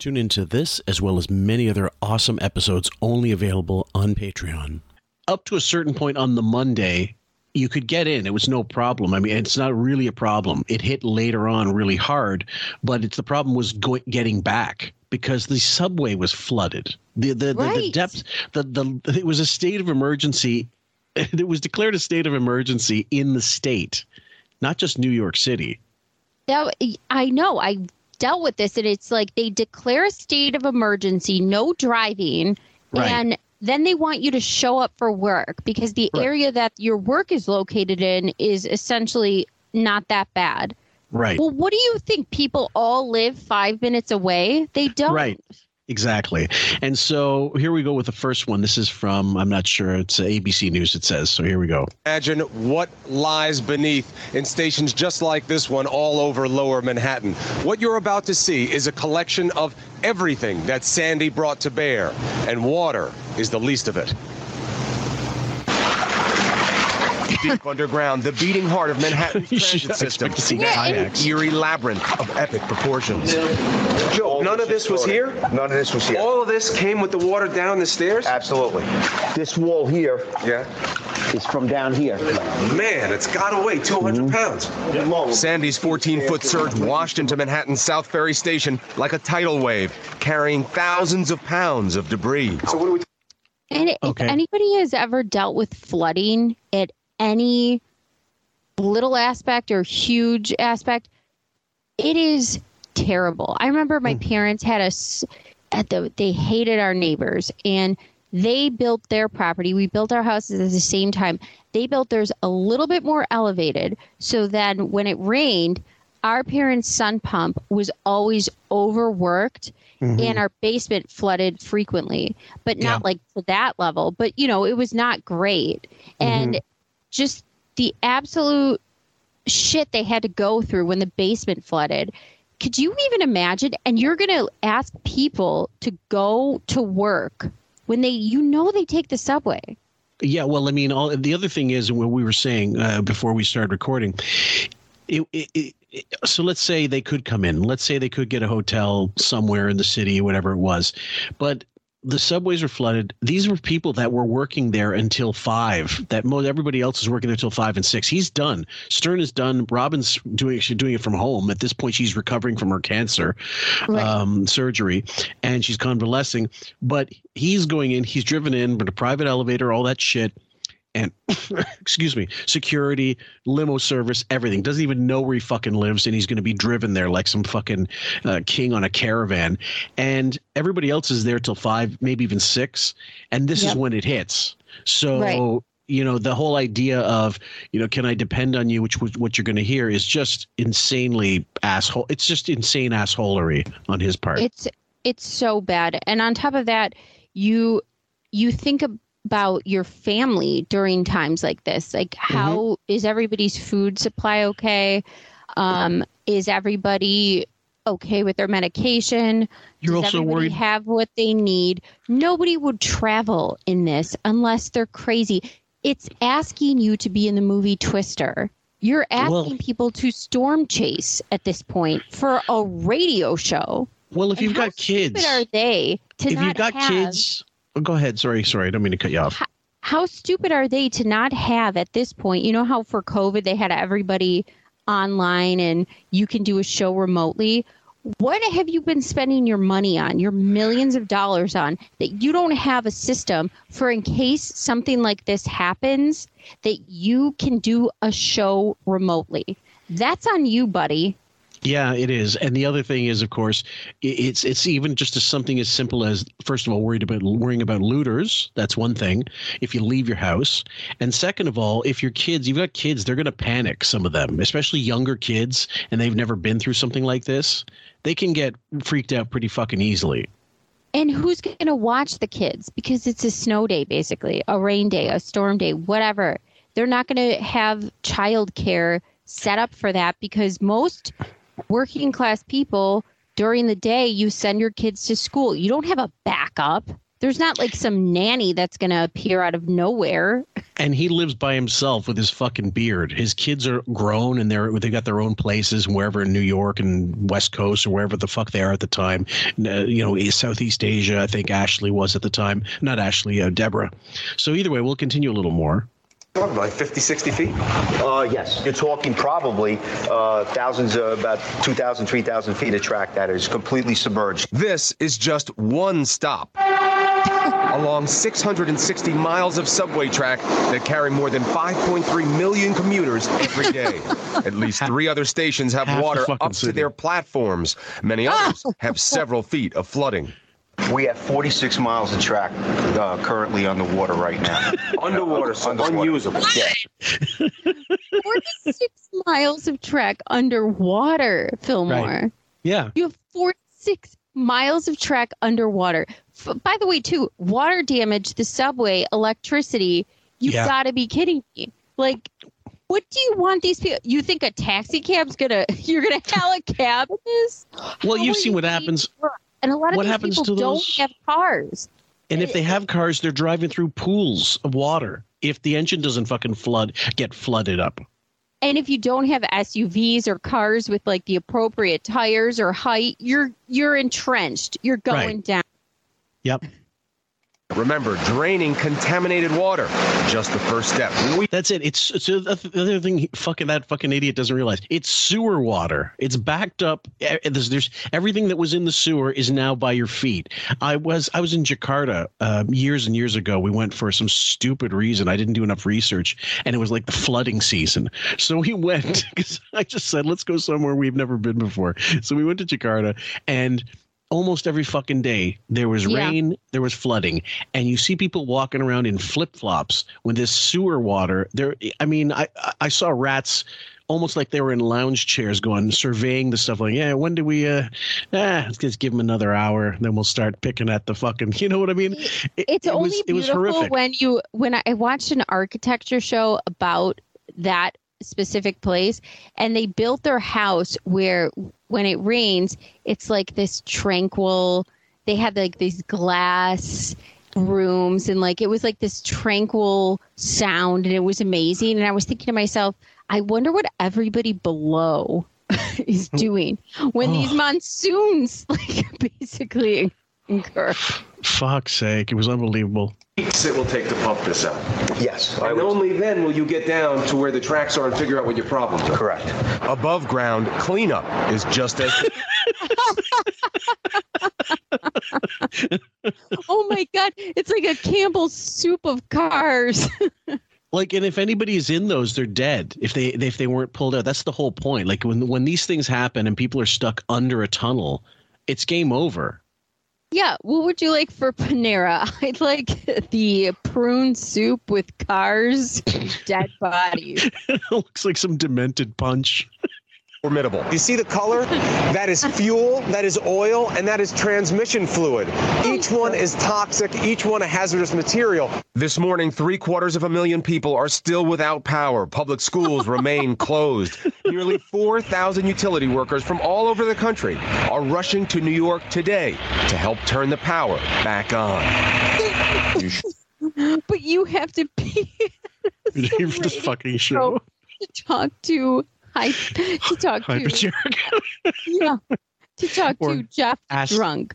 Tune into this as well as many other awesome episodes only available on Patreon. Up to a certain point on the Monday, you could get in. It was no problem. I mean, it's not really a problem. It hit later on really hard, but it's the problem was going getting back because the subway was flooded. The the, Right. the, the depth the, the it was a state of emergency. It was declared a state of emergency in the state, not just New York City. That I know. I dealt with this, and it's like they declare a state of emergency, no driving, Right. and then they want you to show up for work because the Right. area that your work is located in is essentially not that bad. Right. Well, what do you think? People all live five minutes away? They don't. Right. Exactly. And so here we go with the first one. This is from, I'm not sure, it's ABC News, it says. So here we go. Imagine what lies beneath in stations just like this one all over lower Manhattan. What you're about to see is a collection of everything that Sandy brought to bear, and water is the least of it. Deep underground, the beating heart of Manhattan's You transit system. expect to see Yeah, kayaks. Eerie labyrinth of epic proportions. Joe, none of this was here? None of this was here. All of this came with the water down the stairs? Absolutely. This wall here Yeah. is from down here. Man, it's got to weigh 200 Mm-hmm. pounds. Sandy's 14 foot surge washed into Manhattan's South Ferry Station like a tidal wave, carrying thousands of pounds of debris. So, what do we And Okay. if anybody has ever dealt with flooding at any little aspect or huge aspect, it is terrible. I remember my hmm. parents had us at the they hated our neighbors and they built their property. We built our houses at the same time. They built theirs a little bit more elevated so then when it rained, our parents' sump pump was always overworked mm-hmm. and our basement flooded frequently, but not Yeah. like to that level. But you know, it was not great. And mm-hmm. Just the absolute shit they had to go through when the basement flooded. Could you even imagine? And you're going to ask people to go to work when they, you know, they take the subway. Yeah, well, I mean, all the other thing is what we were saying uh, before we started recording. It, it, it, so let's say they could come in. Let's say they could get a hotel somewhere in the city, whatever it was, but the subways were flooded. These were people that were working there until five. That most everybody else is working there until five and six. He's done. Stern is done. Robin's doing she's doing it from home. At this point, she's recovering from her cancer Right. um, surgery, and she's convalescing. But he's going in. He's driven in with a private elevator, all that shit, and excuse me, security, limo service, everything. Doesn't even know where he fucking lives, and he's going to be driven there like some fucking uh, king on a caravan. And everybody else is there till five, maybe even six, and this is when it hits. So. Right. You know the whole idea of you know can I depend on you, which was what you're going to hear is just insanely asshole. It's just insane assholery on his part. It's, it's so bad. And on top of that, you, you think about your family during times like this. Like, how is everybody's food supply okay? Um, is everybody okay with their medication? You're Does also worried- have what they need? Nobody would travel in this unless they're crazy. It's asking you to be in the movie Twister. You're asking Well- people to storm chase at this point for a radio show. well, if And you've got kids, are they to if not you've got have, kids, go ahead. Sorry, sorry, I don't mean to cut you off. How stupid are they to not have at this point? You know how for COVID they had everybody online and you can do a show remotely. What have you been spending your money on, your millions of dollars on, that you don't have a system for in case something like this happens, that you can do a show remotely? That's on you, buddy. Yeah, it is. And the other thing is, of course, it's it's even just as something as simple as first of all, worried about worrying about looters. That's one thing. If you leave your house, and second of all, if your kids, you've got kids, they're going to panic. Some of them, especially younger kids, and they've never been through something like this, they can get freaked out pretty fucking easily. And who's going to watch the kids? Because it's a snow day, basically, a rain day, a storm day, whatever. They're not going to have childcare set up for that because most working class people during the day, you send your kids to school. You don't have a backup. There's not like some nanny that's going to appear out of nowhere. and he lives by himself with his fucking beard. His kids are grown and they're they got their own places wherever in New York and West Coast or wherever the fuck they are at the time. Uh, you know, Southeast Asia. I think Ashley was at the time. Not Ashley, uh, Deborah. So either way, we'll continue a little more. Like 50, 60 feet? Uh, yes, you're talking probably uh, thousands, uh, about 2,000, 3,000 feet of track that is completely submerged. This is just one stop along 660 miles of subway track that carry more than 5.3 million commuters every day. At least three other stations have Half water fucking up to their platforms. Many others have several feet of flooding. We have 46 miles of track uh, currently underwater right now. Underwater, so Underwater. unusable. Yeah. 46 miles of track underwater, Fillmore. Right. Yeah. You have 46 miles of track underwater. F- by the way, too, water damage, the subway, electricity. You've Yeah. got to be kidding me. Like, what do you want these people? You think a taxi cab's gonna? You're gonna hail a cab in this? Well, How you've seen you what happens. work? And a lot of what happens people to those- don't have cars. And if they have cars, they're driving through pools of water. If the engine doesn't fucking flood, get flooded up. And if you don't have SUVs or cars with like the appropriate tires or height, you're you're entrenched. You're going Right. down. Yep. Remember, draining contaminated water, just the first step. We That's it. It's, it's the the other thing. Fucking that fucking idiot doesn't realize it's sewer water. It's backed up. There's, there's everything that was in the sewer is now by your feet. I was I was in Jakarta um, years and years ago. We went for some stupid reason. I didn't do enough research, and it was like the flooding season. So we went because I just said let's go somewhere we've never been before. So we went to Jakarta and. Almost every fucking day there was Yeah. rain, there was flooding, and you see people walking around in flip flops with this sewer water. There, I mean, I I saw rats almost like they were in lounge chairs going surveying the stuff like yeah when do we uh ah let's just give them another hour then we'll start picking at the fucking you know what i mean It- It's it only was, it was beautiful horrific when you when I watched an architecture show about that specific place and they built their house where when it rains it's like this tranquil they had like these glass rooms and like it was like this tranquil sound and it was amazing and I was thinking to myself I wonder what everybody below is doing when these Oh. monsoons like basically incur fuck's sake it was unbelievable weeks it will take to pump this out. Yes, I And would, only then will you get down to where the tracks are and figure out what your problems are. correct. Above ground cleanup is just as oh my god it's like a campbell's soup of cars like and if anybody is in those they're dead if they if they weren't pulled out that's the whole point like when when these things happen and people are stuck under a tunnel it's game over yeah what would you like for panera? I'd like the prune soup with cars dead bodies. Looks like some demented punch formidable. You see the color? That is fuel, that is oil, and that is transmission fluid. Each one is toxic, each one a hazardous material. This morning, three quarters of a million people are still without power. Public schools remain closed. Nearly 4,000 utility workers from all over the country are rushing to New York today to help turn the power back on. You sh- but you have to be for this fucking show to talk to hi to talk to yeah to talk Or to jeff ask- drunk